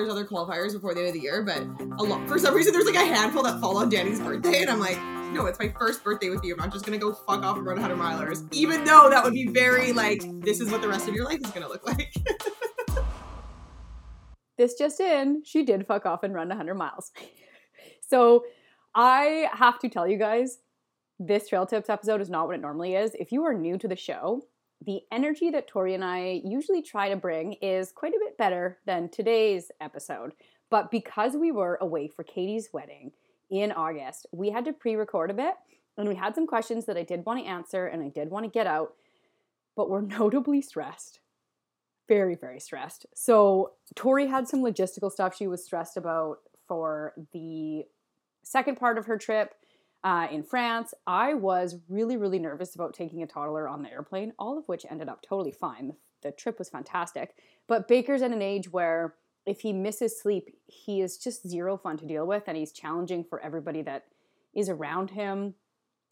there's other qualifiers before the end of the year, but a lot for some reason there's like a handful that fall on Danny's birthday, and I'm like, no, it's my first birthday with you. I'm not just gonna go fuck off and run 100 milers, even though that would be very like this is what the rest of your life is gonna look like. this just in, she did fuck off and run 100 miles. so I have to tell you guys, this trail tips episode is not what it normally is. If you are new to the show, the energy that Tory and I usually try to bring is quite a bit better than today's episode. But because we were away for Katie's wedding in August, we had to pre record a bit and we had some questions that I did want to answer and I did want to get out, but we're notably stressed. Very, very stressed. So, Tory had some logistical stuff she was stressed about for the second part of her trip uh, in France. I was really, really nervous about taking a toddler on the airplane, all of which ended up totally fine. The, trip was fantastic. But Baker's at an age where if he misses sleep, he is just zero fun to deal with and he's challenging for everybody that is around him.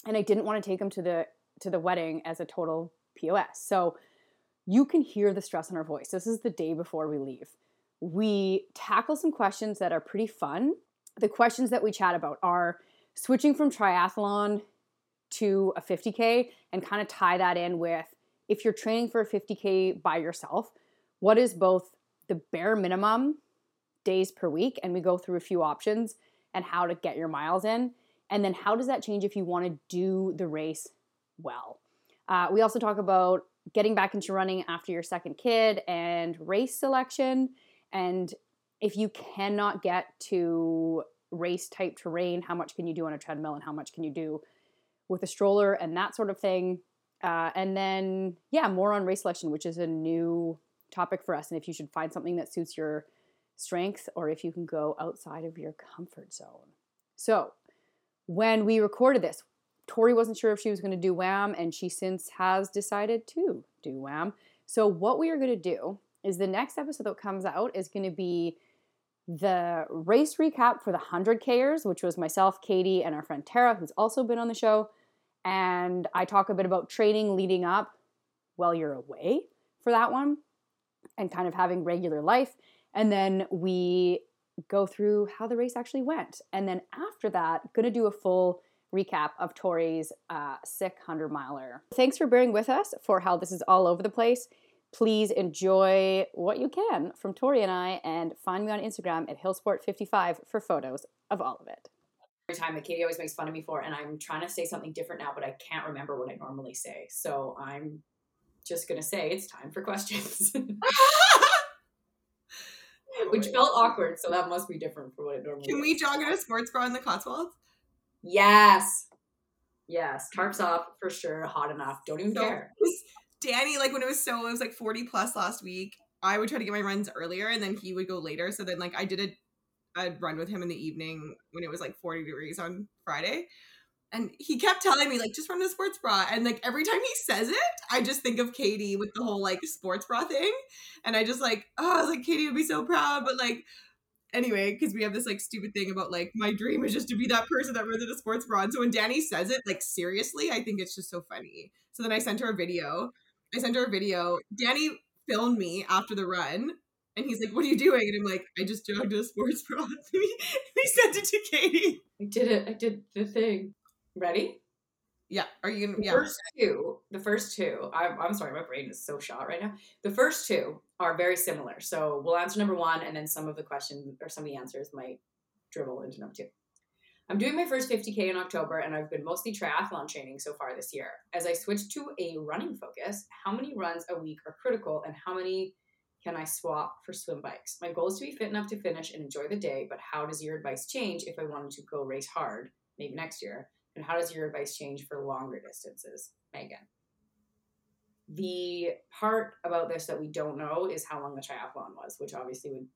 And I didn't want to take him to the to the wedding as a total POS. So you can hear the stress in our voice. This is the day before we leave. We tackle some questions that are pretty fun. The questions that we chat about are switching from triathlon to a 50K and kind of tie that in with if you're training for a 50K by yourself, what is both the bare minimum days per week? And we go through a few options and how to get your miles in. And then how does that change if you want to do the race well? Uh, we also talk about getting back into running after your second kid and race selection. And if you cannot get to race type terrain how much can you do on a treadmill and how much can you do with a stroller and that sort of thing. Uh, and then yeah more on race selection which is a new topic for us. And if you should find something that suits your strength or if you can go outside of your comfort zone. So when we recorded this tory wasn't sure if she was going to do WAM and she since has decided to do WAM. So what we are going to do is the next episode that comes out is going to be the race recap for the 100Kers, which was myself, Katie, and our friend Tara, who's also been on the show. And I talk a bit about training leading up while you're away for that one and kind of having regular life. And then we go through how the race actually went. And then after that, to do a full recap of Tory's uh, sick 100 miler. Thanks for bearing with us for how this is all over the place please enjoy what you can from Tory and I, and find me on Instagram at hilsport55 for photos of all of it. Every time that Katie always makes fun of me for, and I'm trying to say something different now, but I can't remember what I normally say. So I'm just gonna say it's time for questions. Which felt awkward, so that must be different from what it normally. Can we jog in a sports bra in the Cotswolds? Yes. Yes, tarps off for sure. Hot enough. Don't even so, care. Danny, like when it was so, it was like 40 plus last week. I would try to get my runs earlier and then he would go later. So then, like, I did a, a run with him in the evening when it was like 40 degrees on Friday. And he kept telling me, like, just run the sports bra. And like every time he says it, I just think of Katie with the whole like sports bra thing. And I just like, oh, I was like, Katie would be so proud. But like, anyway, because we have this like stupid thing about like my dream is just to be that person that runs in a sports bra. And so when Danny says it, like seriously, I think it's just so funny. So then I sent her a video I sent her a video. Danny filmed me after the run, and he's like, "What are you doing?" And I'm like, "I just jogged a sports bra." he sent it to Katie. I did it. I did the thing. Ready? Yeah. Are you gonna? The yeah. First two. The first two. I'm, I'm sorry. My brain is so shot right now. The first two are very similar. So we'll answer number one, and then some of the questions or some of the answers might dribble into number two. I'm doing my first 50K in October and I've been mostly triathlon training so far this year. As I switch to a running focus, how many runs a week are critical and how many can I swap for swim bikes? My goal is to be fit enough to finish and enjoy the day, but how does your advice change if I wanted to go race hard, maybe next year? And how does your advice change for longer distances? Megan. The part about this that we don't know is how long the triathlon was, which obviously would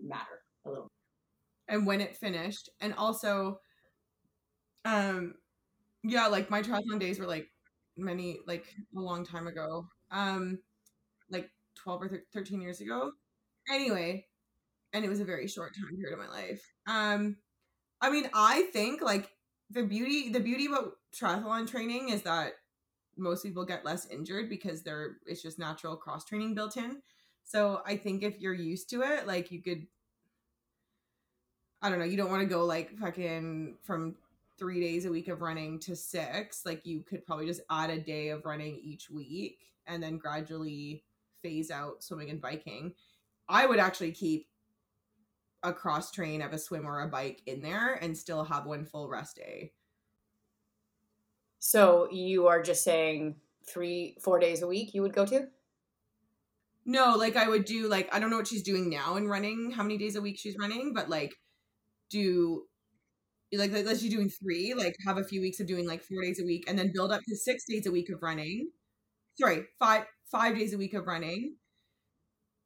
matter a little. And when it finished. And also, um, yeah, like my triathlon days were like many, like a long time ago. Um, like 12 or 13 years ago. Anyway, and it was a very short time period of my life. Um, I mean, I think like the beauty, the beauty about triathlon training is that most people get less injured because they're it's just natural cross training built in. So I think if you're used to it, like you could I don't know, you don't want to go like fucking from three days a week of running to six. Like you could probably just add a day of running each week and then gradually phase out swimming and biking. I would actually keep a cross train of a swim or a bike in there and still have one full rest day. So you are just saying three, four days a week you would go to? No, like I would do like I don't know what she's doing now in running, how many days a week she's running, but like do like, like let's you doing three, like have a few weeks of doing like four days a week and then build up to six days a week of running. Sorry, five five days a week of running.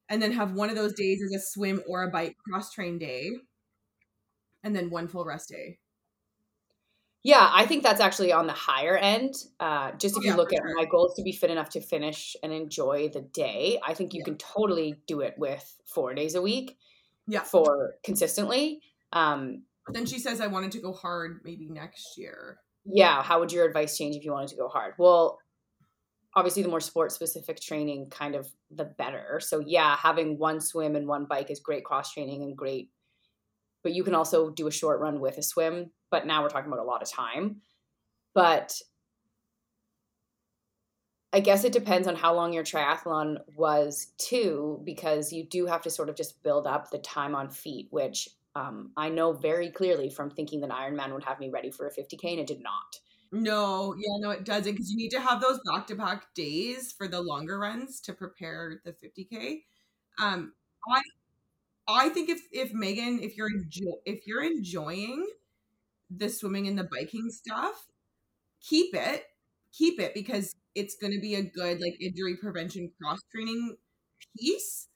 And then have one of those days as a swim or a bike cross train day. And then one full rest day. Yeah, I think that's actually on the higher end. Uh, just if Oh, yeah, you look at sure. my goal is to be fit enough to finish and enjoy the day, I think you Yeah. can totally do it with four days a week Yeah. for consistently. Um, then she says I wanted to go hard maybe next year. yeah, how would your advice change if you wanted to go hard? Well, obviously, the more sport specific training, kind of the better. So, yeah, having one swim and one bike is great cross training and great. But you can also do a short run with a swim. But now we're talking about a lot of time. But I guess it depends on how long your triathlon was too, because you do have to sort of just build up the time on feet, which um, I know very clearly from thinking that Ironman would have me ready for a 50K and it did not. No, yeah, no, it doesn't because you need to have those back to back days for the longer runs to prepare the 50k. Um, I I think if if Megan, if you're enjo- if you're enjoying the swimming and the biking stuff, keep it, keep it because it's going to be a good like injury prevention cross training piece,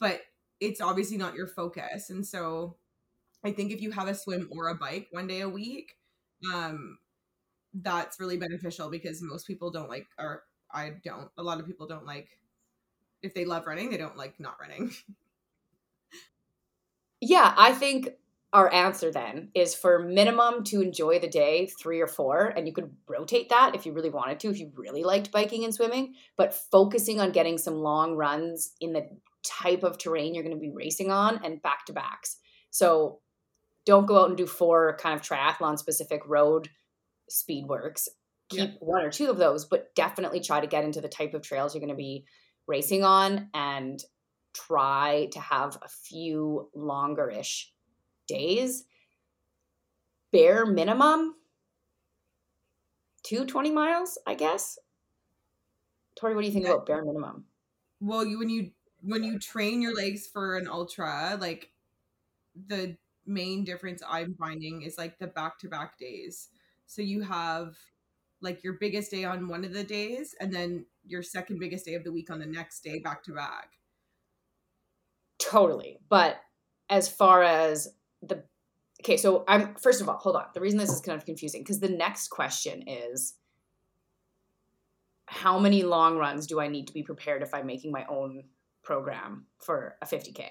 but it's obviously not your focus, and so I think if you have a swim or a bike one day a week, um, that's really beneficial because most people don't like or I don't a lot of people don't like if they love running they don't like not running. Yeah, I think our answer then is for minimum to enjoy the day three or four, and you could rotate that if you really wanted to, if you really liked biking and swimming, but focusing on getting some long runs in the type of terrain you're going to be racing on and back to backs. So don't go out and do four kind of triathlon specific road speed works. Keep Yeah. one or two of those, but definitely try to get into the type of trails you're going to be racing on and try to have a few longer ish days. Bare minimum, two 20 miles, I guess. Tory, what do you think Yeah. about bare minimum? well you when you when you train your legs for an ultra like the main difference i'm finding is like the back to back days so you have like your biggest day on one of the days and then your second biggest day of the week on the next day back to back Totally. But as far as the okay, so I'm first of all, hold on. The reason this is kind of confusing because the next question is how many long runs do I need to be prepared if I'm making my own program for a 50k?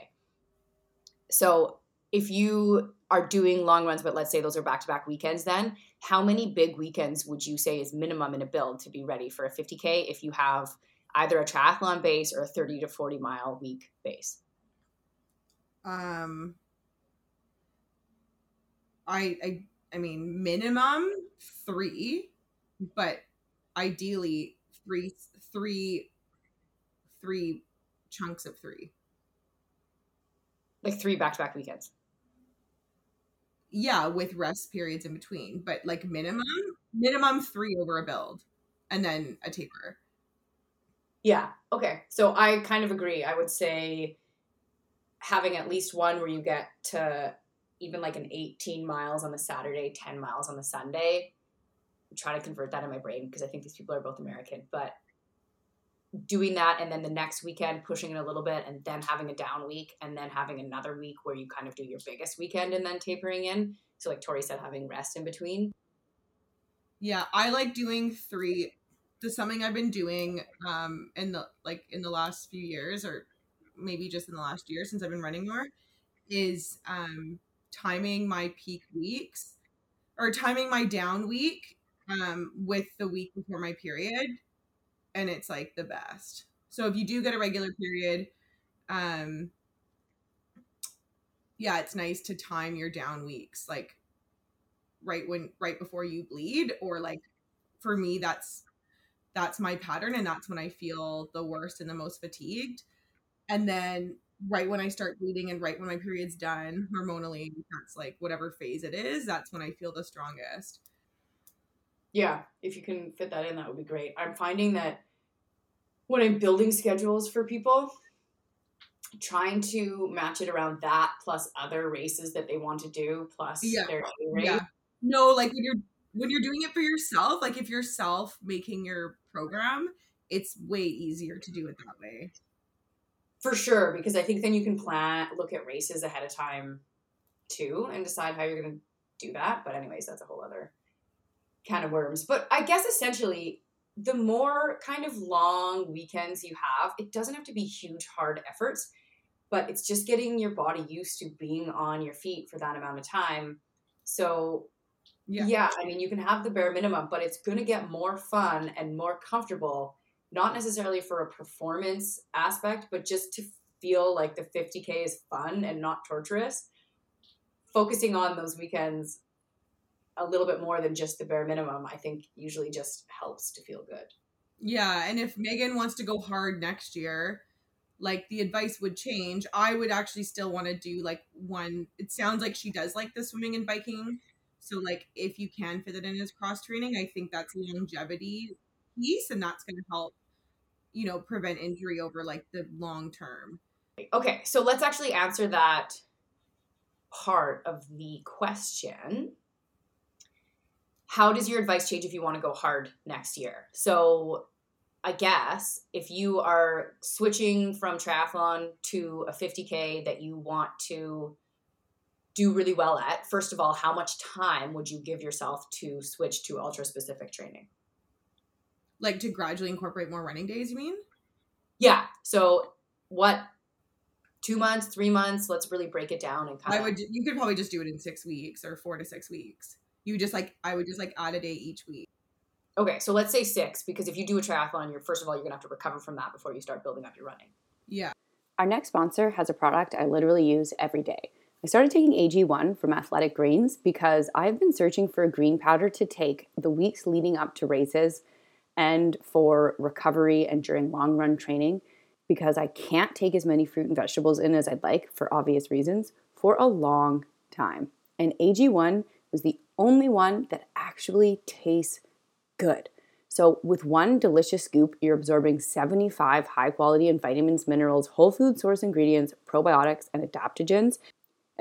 So if you are doing long runs, but let's say those are back to back weekends, then how many big weekends would you say is minimum in a build to be ready for a 50k if you have either a triathlon base or a 30 to 40 mile week base? um i i i mean minimum three but ideally three three three chunks of three. Like three back-to-back weekends. Yeah with rest periods in between but like minimum minimum three over a build and then a taper. Yeah okay. So i kind of agree. I would say having at least one where you get to even like an 18 miles on the saturday 10 miles on the sunday i'm trying to convert that in my brain because i think these people are both american but doing that and then the next weekend pushing it a little bit and then having a down week and then having another week where you kind of do your biggest weekend and then tapering in. So like tory said having rest in between. Yeah i like doing three is something i've been doing um in the like in the last few years or maybe just in the last year since i've been running more is um timing my peak weeks or timing my down week um with the week before my period and it's like the best so if you do get a regular period um yeah, it's nice to time your down weeks, like right when right before you bleed, or like for me, that's that's my pattern, and that's when I feel the worst and the most fatigued. And then right when I start bleeding and right when my period's done hormonally, that's like whatever phase it is, that's when I feel the strongest. Yeah, if you can fit that in, that would be great. I'm finding that when I'm building schedules for people, trying to match it around that plus other races that they want to do plus Yeah. their race. Yeah. No, like when you're when you're doing it for yourself, like if you're self making your program, it's way easier to do it that way. For sure, because I think then you can plan, look at races ahead of time too, and decide how you're going to do that. But, anyways, that's a whole other can of worms. But I guess essentially, the more kind of long weekends you have, it doesn't have to be huge, hard efforts, but it's just getting your body used to being on your feet for that amount of time. So, Yeah. yeah, I mean, you can have the bare minimum, but it's going to get more fun and more comfortable, not necessarily for a performance aspect, but just to feel like the 50K is fun and not torturous. Focusing on those weekends a little bit more than just the bare minimum, I think usually just helps to feel good. Yeah, and if Megan wants to go hard next year, like the advice would change. I would actually still want to do like one. It sounds like she does like the swimming and biking. So like if you can fit it in as cross training, I think that's longevity piece and that's going to help you know prevent injury over like the long term. Okay, so let's actually answer that part of the question. How does your advice change if you want to go hard next year? So, I guess if you are switching from triathlon to a 50K that you want to do really well at, first of all, how much time would you give yourself to switch to ultra specific training? Like to gradually incorporate more running days, you mean? Yeah. So, what, two months, three months? Let's really break it down and kind of I of. would you could probably just do it in 6 weeks or 4 to 6 weeks. You just like I would just like add a day each week. Okay, so let's say six, because if you do a triathlon, you're first of all you're gonna have to recover from that before you start building up your running. Yeah. Our next sponsor has a product I literally use every day. I started taking AG1 from Athletic Greens because I've been searching for a green powder to take the weeks leading up to races and for recovery and during long run training because I can't take as many fruit and vegetables in as I'd like for obvious reasons for a long time. And AG1 was the only one that actually tastes good. So, with one delicious scoop, you're absorbing 75 high quality and vitamins, minerals, whole food source ingredients, probiotics, and adaptogens.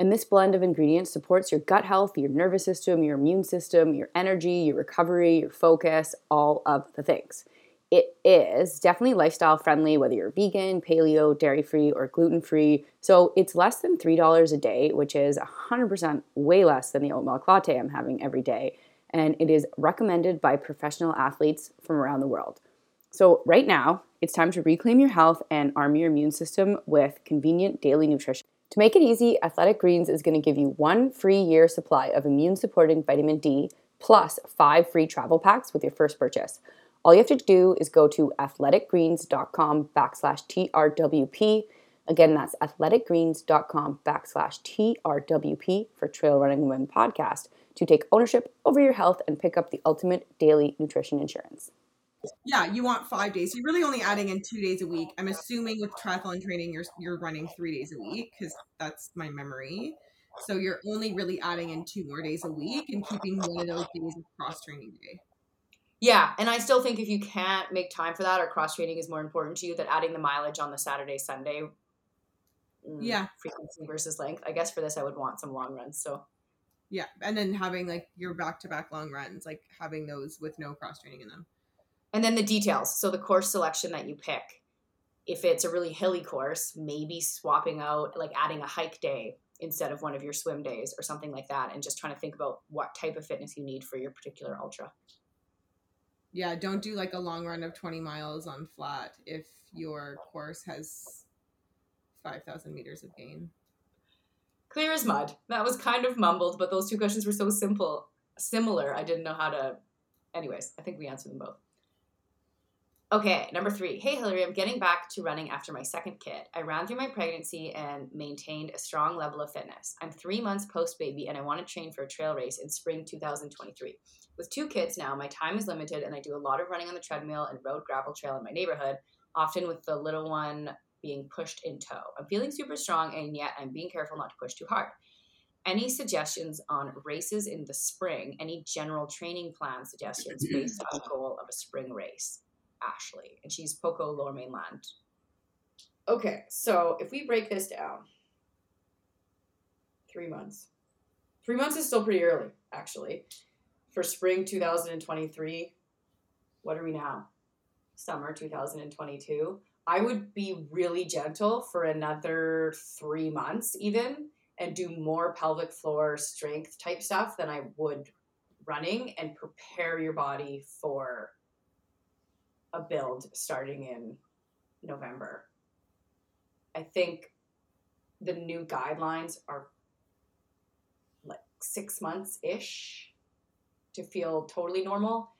And this blend of ingredients supports your gut health, your nervous system, your immune system, your energy, your recovery, your focus, all of the things. It is definitely lifestyle friendly, whether you're vegan, paleo, dairy free, or gluten free. So it's less than $3 a day, which is 100% way less than the oat milk latte I'm having every day and it is recommended by professional athletes from around the world. So, right now, it's time to reclaim your health and arm your immune system with convenient daily nutrition. To make it easy, Athletic Greens is going to give you one free year supply of immune supporting vitamin D plus five free travel packs with your first purchase. All you have to do is go to athleticgreens.com backslash TRWP. Again, that's athleticgreens.com backslash TRWP for Trail Running Women podcast to take ownership over your health and pick up the ultimate daily nutrition insurance. Yeah, you want five days. You're really only adding in two days a week. I'm assuming with triathlon training, you're you're running three days a week because that's my memory. So you're only really adding in two more days a week and keeping one of those days of cross training day. Yeah, and I still think if you can't make time for that or cross training is more important to you, that adding the mileage on the Saturday, Sunday, mm, Yeah. frequency versus length. I guess for this, I would want some long runs. So Yeah, and then having like your back to back long runs, like having those with no cross training in them. And then the details. So the course selection that you pick. If it's a really hilly course, maybe swapping out, like adding a hike day instead of one of your swim days or something like that, and just trying to think about what type of fitness you need for your particular ultra. Yeah, don't do like a long run of 20 miles on flat if your course has 5,000 meters of gain. Clear as mud. That was kind of mumbled, but those two questions were so simple, similar. I didn't know how to. Anyways, I think we answered them both. Okay, number three. Hey, Hillary, I'm getting back to running after my second kid. I ran through my pregnancy and maintained a strong level of fitness. I'm three months post baby and I want to train for a trail race in spring 2023. With two kids now, my time is limited and I do a lot of running on the treadmill and road gravel trail in my neighborhood, often with the little one being pushed in tow. I'm feeling super strong and yet I'm being careful not to push too hard. Any suggestions on races in the spring? Any general training plan suggestions based on the goal of a spring race? Ashley, and she's Poco Lower Mainland. Okay, so if we break this down, three months. Three months is still pretty early, actually. For spring 2023, what are we now? Summer 2022. I would be really gentle for another three months, even, and do more pelvic floor strength type stuff than I would running and prepare your body for a build starting in November. I think the new guidelines are like six months ish to feel totally normal.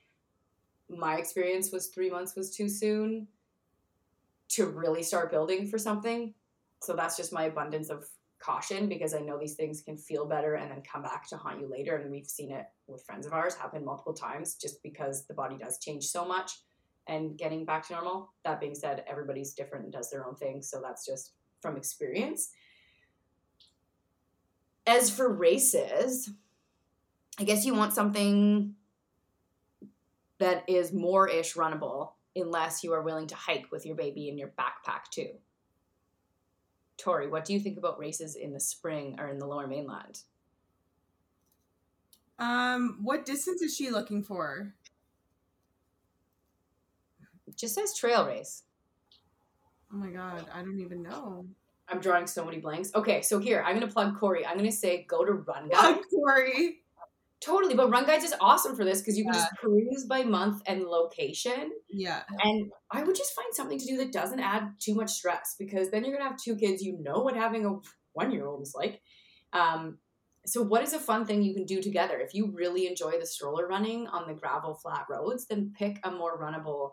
My experience was three months was too soon to really start building for something. So that's just my abundance of caution because I know these things can feel better and then come back to haunt you later. And we've seen it with friends of ours happen multiple times just because the body does change so much and getting back to normal. That being said, everybody's different and does their own thing. So that's just from experience. As for races, I guess you want something that is more ish runnable unless you are willing to hike with your baby in your backpack too. Tory, what do you think about races in the spring or in the lower mainland? Um, what distance is she looking for? It just says trail race. Oh my god, I don't even know. I'm drawing so many blanks. Okay, so here I'm gonna plug Corey. I'm gonna say go to Run Guide. Plug Corey. Totally, but Run Guides is awesome for this because you can Yeah. just peruse by month and location. Yeah. And I would just find something to do that doesn't add too much stress because then you're gonna have two kids. You know what having a one year old is like. Um, so, what is a fun thing you can do together? If you really enjoy the stroller running on the gravel flat roads, then pick a more runnable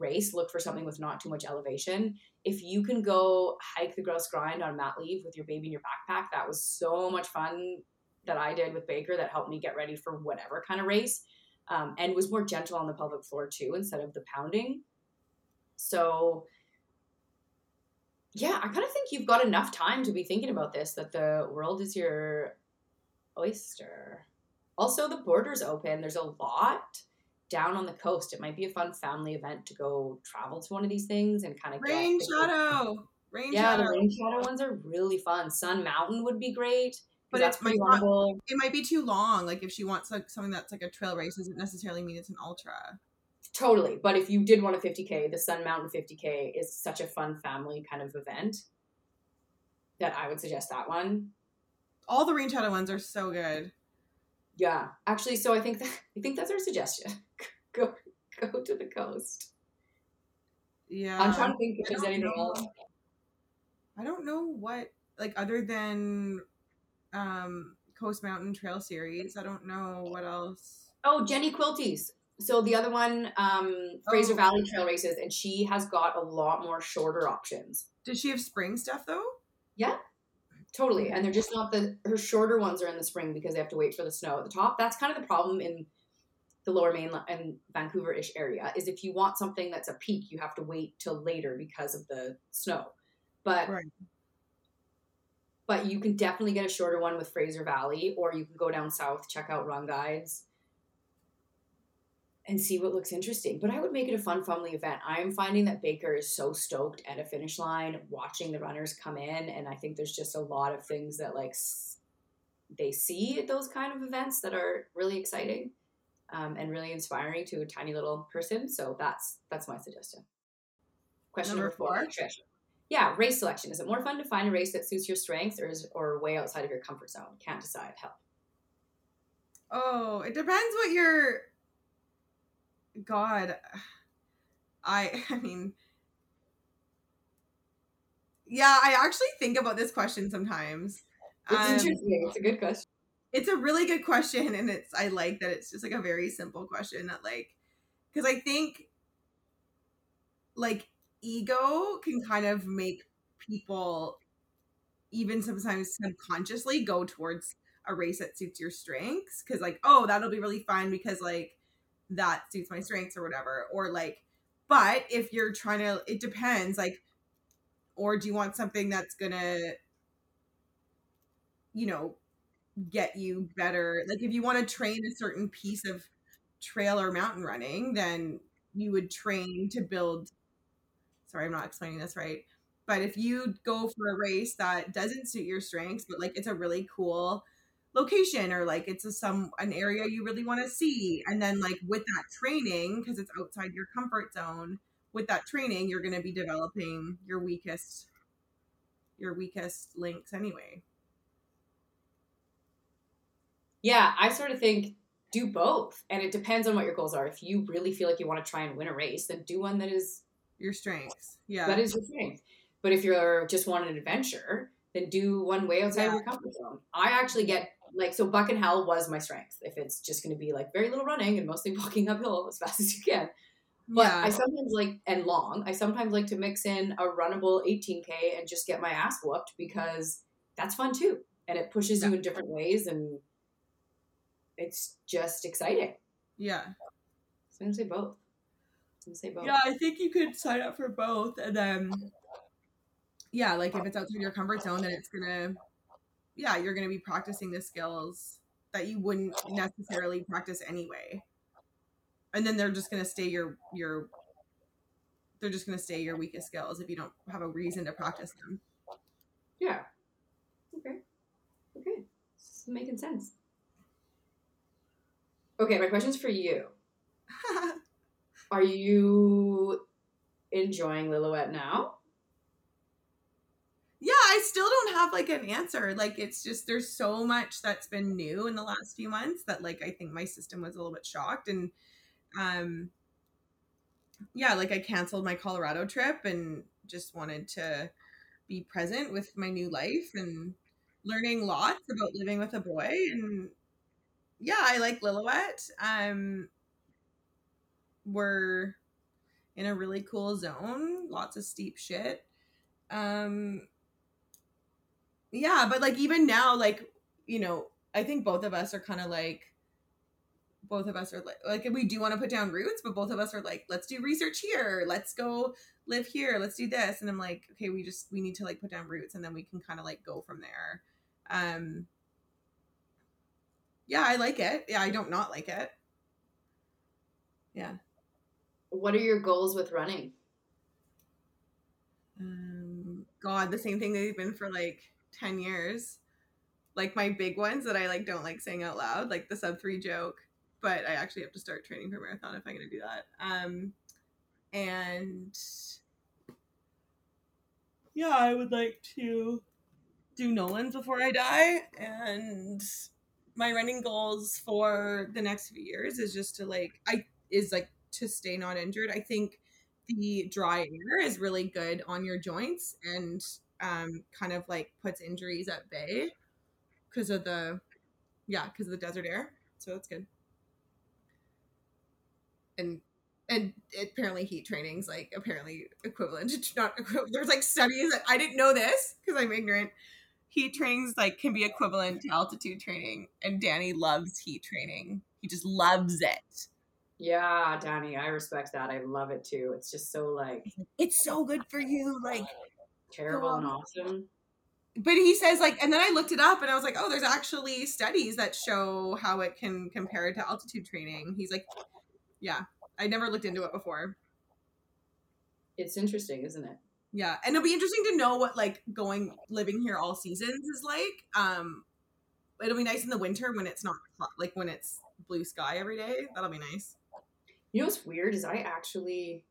race. Look for something with not too much elevation. If you can go hike the Grouse Grind on mat leave with your baby in your backpack, that was so much fun that I did with Baker that helped me get ready for whatever kind of race um, and was more gentle on the pelvic floor too instead of the pounding. So, yeah, I kind of think you've got enough time to be thinking about this that the world is your oyster. Also, the border's open. There's a lot down on the coast. It might be a fun family event to go travel to one of these things and kind of Rain get shadow. Rain Yeah, shadow. the rain shadow ones are really fun. Sun Mountain would be great. But pretty might not- It might be too long. Like if she wants like something that's like a trail race, doesn't necessarily mean it's an ultra. Totally. But if you did want a 50K, the Sun Mountain 50K is such a fun family kind of event that I would suggest that one. All the rain shadow ones are so good. Yeah. Actually, so I think that I think that's our suggestion. go go to the coast. Yeah. I'm trying to think if there's anything else. I don't know what like other than um Coast Mountain Trail series. I don't know what else. Oh, Jenny Quilty's. So the other one, um, Fraser Oh. Valley Trail Races, and she has got a lot more shorter options. Does she have spring stuff though? Totally. And they're just not the her shorter ones are in the spring because they have to wait for the snow at the top. That's kind of the problem in the lower mainland and Vancouver-ish area is if you want something that's a peak, you have to wait till later because of the snow. But Right. but you can definitely get a shorter one with Fraser Valley, or you can go down south, check out Run Guides, and see what looks interesting. But I would make it a fun family event. I'm finding that Baker is so stoked at a finish line, watching the runners come in, and I think there's just a lot of things that like they see at those kind of events that are really exciting um, and really inspiring to a tiny little person. So that's that's my suggestion. Question number, Number four, four? Trish. Yeah, race selection. Is it more fun to find a race that suits your strengths or is or way outside of your comfort zone? Can't decide. Help. Oh, it depends what your God. I I mean Yeah, I actually think about this question sometimes. It's Um, interesting. It's a good question. it's a really good question and it's i like that it's just like a very simple question that like because i think like ego can kind of make people even sometimes subconsciously go towards a race that suits your strengths because like oh that'll be really fun because like that suits my strengths or whatever or like but if you're trying to it depends like or do you want something that's gonna you know get you better? Like if you want to train a certain piece of trail or mountain running then you would train to build sorry i'm not explaining this right but if you go for a race that doesn't suit your strengths but like it's a really cool location or like it's a some an area you really want to see and then like with that training because it's outside your comfort zone with that training you're going to be developing your weakest your weakest links anyway Yeah, I sort of think do both. And it depends on what your goals are. If you really feel like you want to try and win a race, then do one that is your strengths yeah that is your strength. But if you're just want an adventure, then do one way outside of Yeah. your comfort zone. I actually get like so buck and hell was my strength. If it's just going to be like very little running and mostly walking uphill as fast as you can. But yeah I sometimes like and long. I sometimes like to mix in a runnable 18k and just get my ass whooped because that's fun too, and it pushes you in different ways, and it's just exciting. yeah So I'm gonna say both. I'm gonna say both. Yeah, I think you could sign up for both, and then yeah, like if it's outside your comfort zone, then it's gonna yeah, you're gonna be practicing the skills that you wouldn't necessarily practice anyway, and then they're just gonna stay your your they're just gonna stay your weakest skills if you don't have a reason to practice them. Yeah. Okay. Okay. It's making sense. Okay, my question's for you. Are you enjoying Lillooet now? Yeah, I still don't have like an answer. Like it's just there's so much that's been new in the last few months that like I think my system was a little bit shocked and um yeah, like I canceled my Colorado trip and just wanted to be present with my new life and learning lots about living with a boy and yeah, I like Lillooet. Um we're in a really cool zone, lots of steep shit. Um yeah, but like even now, like, you know, I think both of us are kind of like both of us are like like we do want to put down roots, but both of us are like, let's do research here, let's go live here, let's do this. And I'm like, okay, we just we need to like put down roots and then we can kind of like go from there. Um yeah, I like it. Yeah, I don't not like it. Yeah. What are your goals with running? Um, God, the same thing they've been for like 10 years. Like my big ones that I like don't like saying out loud, like the sub three joke, but I actually have to start training for marathon if I'm going to do that. Um, and yeah, I would like to do Nolan's before I die. And my running goals for the next few years is just to like, I is like to stay not injured. I think the dry air is really good on your joints and um, kind of like puts injuries at bay because of the yeah because of the desert air so that's good and and apparently heat training's like apparently equivalent to not equivalent. there's like studies that i didn't know this because i'm ignorant heat trainings like can be equivalent to altitude training and danny loves heat training he just loves it Yeah, Danny, I respect that. I love it too. It's just so like it's so good for you like terrible and awesome. but he says like and then i looked it up and i was like oh there's actually studies that show how it can compare to altitude training he's like yeah i never looked into it before It's interesting, isn't it? yeah and it'll be interesting to know what like going living here all seasons is like um it'll be nice in the winter when it's not like when it's blue sky every day that'll be nice You know what's weird is I actually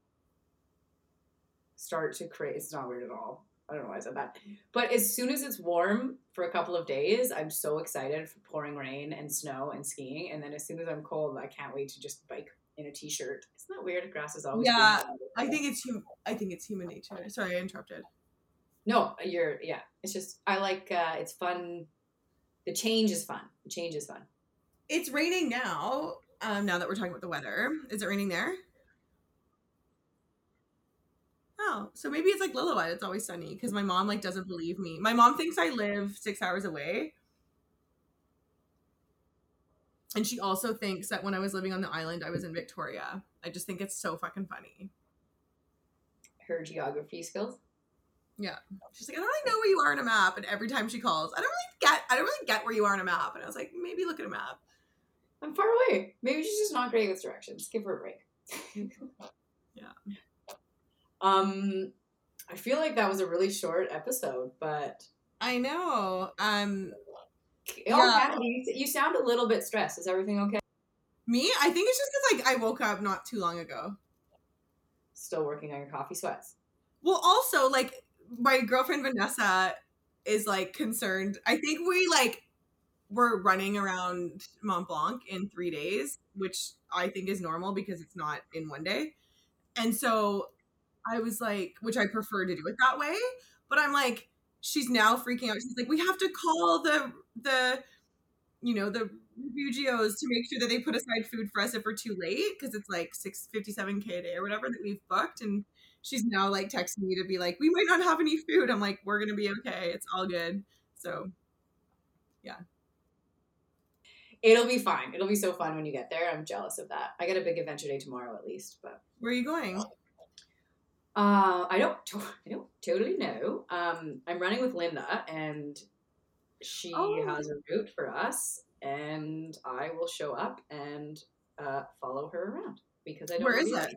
start to crave. It's not weird at all. I don't know why I said that. But as soon as it's warm for a couple of days, I'm so excited for pouring rain and snow and skiing. And then as soon as I'm cold, I can't wait to just bike in a t-shirt. Isn't that weird? Grass is always Yeah, i think it's hum- i think it's human nature sorry i interrupted no, you're yeah. It's just I like. uh It's fun. The change is fun. The change is fun. it's raining now um now that we're talking about the weather is it raining there Oh, so maybe it's like Lillooet. It's always sunny because my mom like doesn't believe me. My mom thinks I live six hours away, and she also thinks that when I was living on the island, I was in Victoria. I just think it's so fucking funny. Her geography skills. Yeah, she's like, I don't really know where you are on a map, and every time she calls, I don't really get, I don't really get where you are on a map. And I was like, maybe look at a map. I'm far away. Maybe she's just not great with directions. Give her a break. Yeah. Um, I feel like that was a really short episode, but I know. Um, oh, Yeah. Kathy, you, you sound a little bit stressed. Is everything okay? me, I think it's just because like I woke up not too long ago. Still working on your coffee sweats. Well, also like my girlfriend Vanessa is like concerned. I think we like were running around Mont Blanc in three days, which I think is normal because it's not in one day. And so I was like, which I prefer to do it that way. But I'm like, she's now freaking out. She's like, we have to call the the you know the refugios to make sure that they put aside food for us if we're too late because it's like 657k a day or whatever that we've booked and she's now like texting me to be like we might not have any food i'm like we're gonna be okay it's all good so yeah It'll be fine. It'll be so fun when you get there. I'm jealous of that. I got a big adventure day tomorrow at least, but where are you going uh, I don't. To- I don't totally know. Um, I'm running with Linda, and she Oh. has a route for us, and I will show up and uh, follow her around because I don't. where is it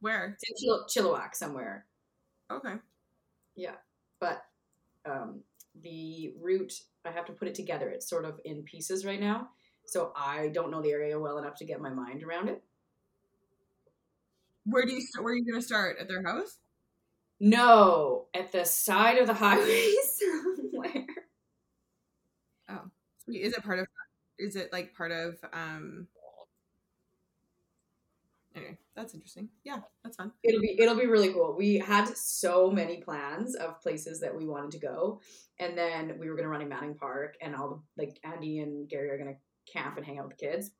where It's in Chil- Chilliwack somewhere. okay Yeah, but um, the route I have to put it together. It's sort of in pieces right now, so I don't know the area well enough to get my mind around it. Where do you st- where are you gonna start? At their house? No, at the side of the highway somewhere. Oh, is it part of is it like part of um anyway that's interesting. Yeah that's fun. It'll be it'll be really cool. We had so many plans of places that we wanted to go, and then we were gonna run in Manning Park, and all the like Andy and Gary are gonna camp and hang out with the kids,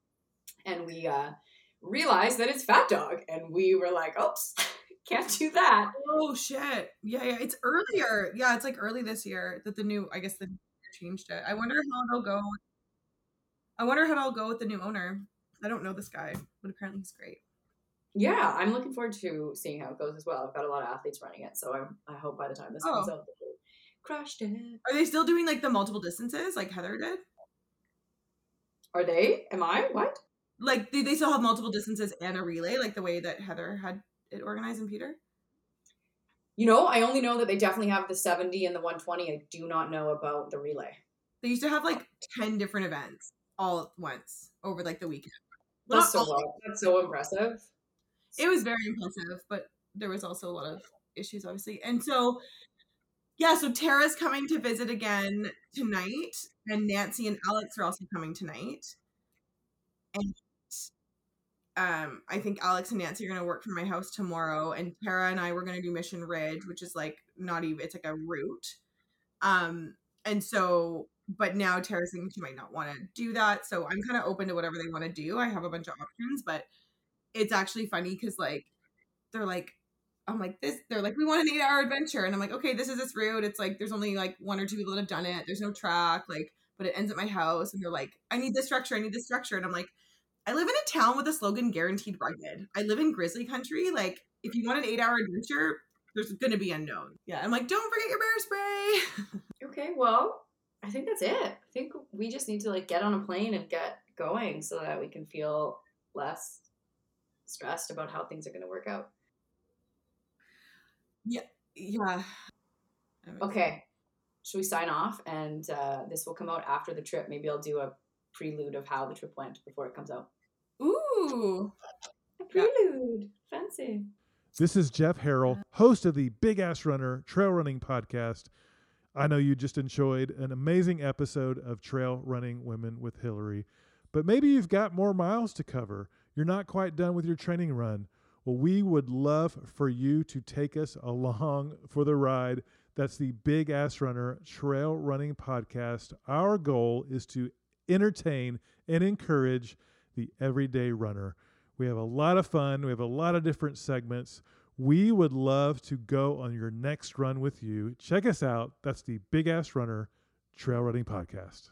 and we uh, realized that it's Fat Dog, and we were like, oops, can't do that. oh shit yeah yeah it's earlier yeah it's like early this year that the new i guess the changed it i wonder how it'll go i wonder how it'll go with the new owner i don't know this guy but apparently he's great Yeah, I'm looking forward to seeing how it goes as well. I've got a lot of athletes running it, so I'm, I hope by the time this comes Oh. out, they crushed it. are they still doing like the multiple distances like heather did Are they? Am I? What? Like do they still have multiple distances and a relay like the way that heather had it organized in peter You know, I only know that they definitely have the 70 and the 120. I do not know about the relay. They used to have like 10 different events all at once over like the weekend. That's so well. That's so impressive. It was very impressive, but there was also a lot of issues, obviously. And so, yeah, so Tara's coming to visit again tonight, and Nancy and Alex are also coming tonight. And um, I think Alex and Nancy are to work from my house tomorrow, and Tara and I were to do Mission Ridge, which is like not even, it's like a route. Um, and so, but now Tara's thinking she might not want to do that. So I'm kind of open to whatever they want to do. I have a bunch of options, but it's actually funny because like they're like I'm like this they're like we want an eight hour adventure and I'm like okay this is this route it's like there's only like one or two people that have done it there's no track like but it ends at my house and they're like I need this structure I need this structure and I'm like I live in a town with a slogan guaranteed rugged I live in grizzly country like if you want an eight hour adventure there's gonna be unknown yeah I'm like don't forget your bear spray Okay, well, I think that's it. I think we just need to like get on a plane and get going so that we can feel less stressed about how things are going to work out. yeah Yeah. Okay, should we sign off? And uh, this will come out after the trip. Maybe I'll do a prelude of how the trip went before it comes out. ooh A prelude, fancy. This is Jeff Harrell, uh, host of the Big Ass Runner Trail Running Podcast. I know you just enjoyed an amazing episode of Trail Running Women with Hillary, but maybe you've got more miles to cover. You're not quite done with your training run. Well, we would love for you to take us along for the ride. That's the Big Ass Runner Trail Running Podcast. Our goal is to entertain and encourage the everyday runner. We have a lot of fun. We have a lot of different segments. We would love to go on your next run with you. Check us out. That's the Big Ass Runner Trail Running Podcast.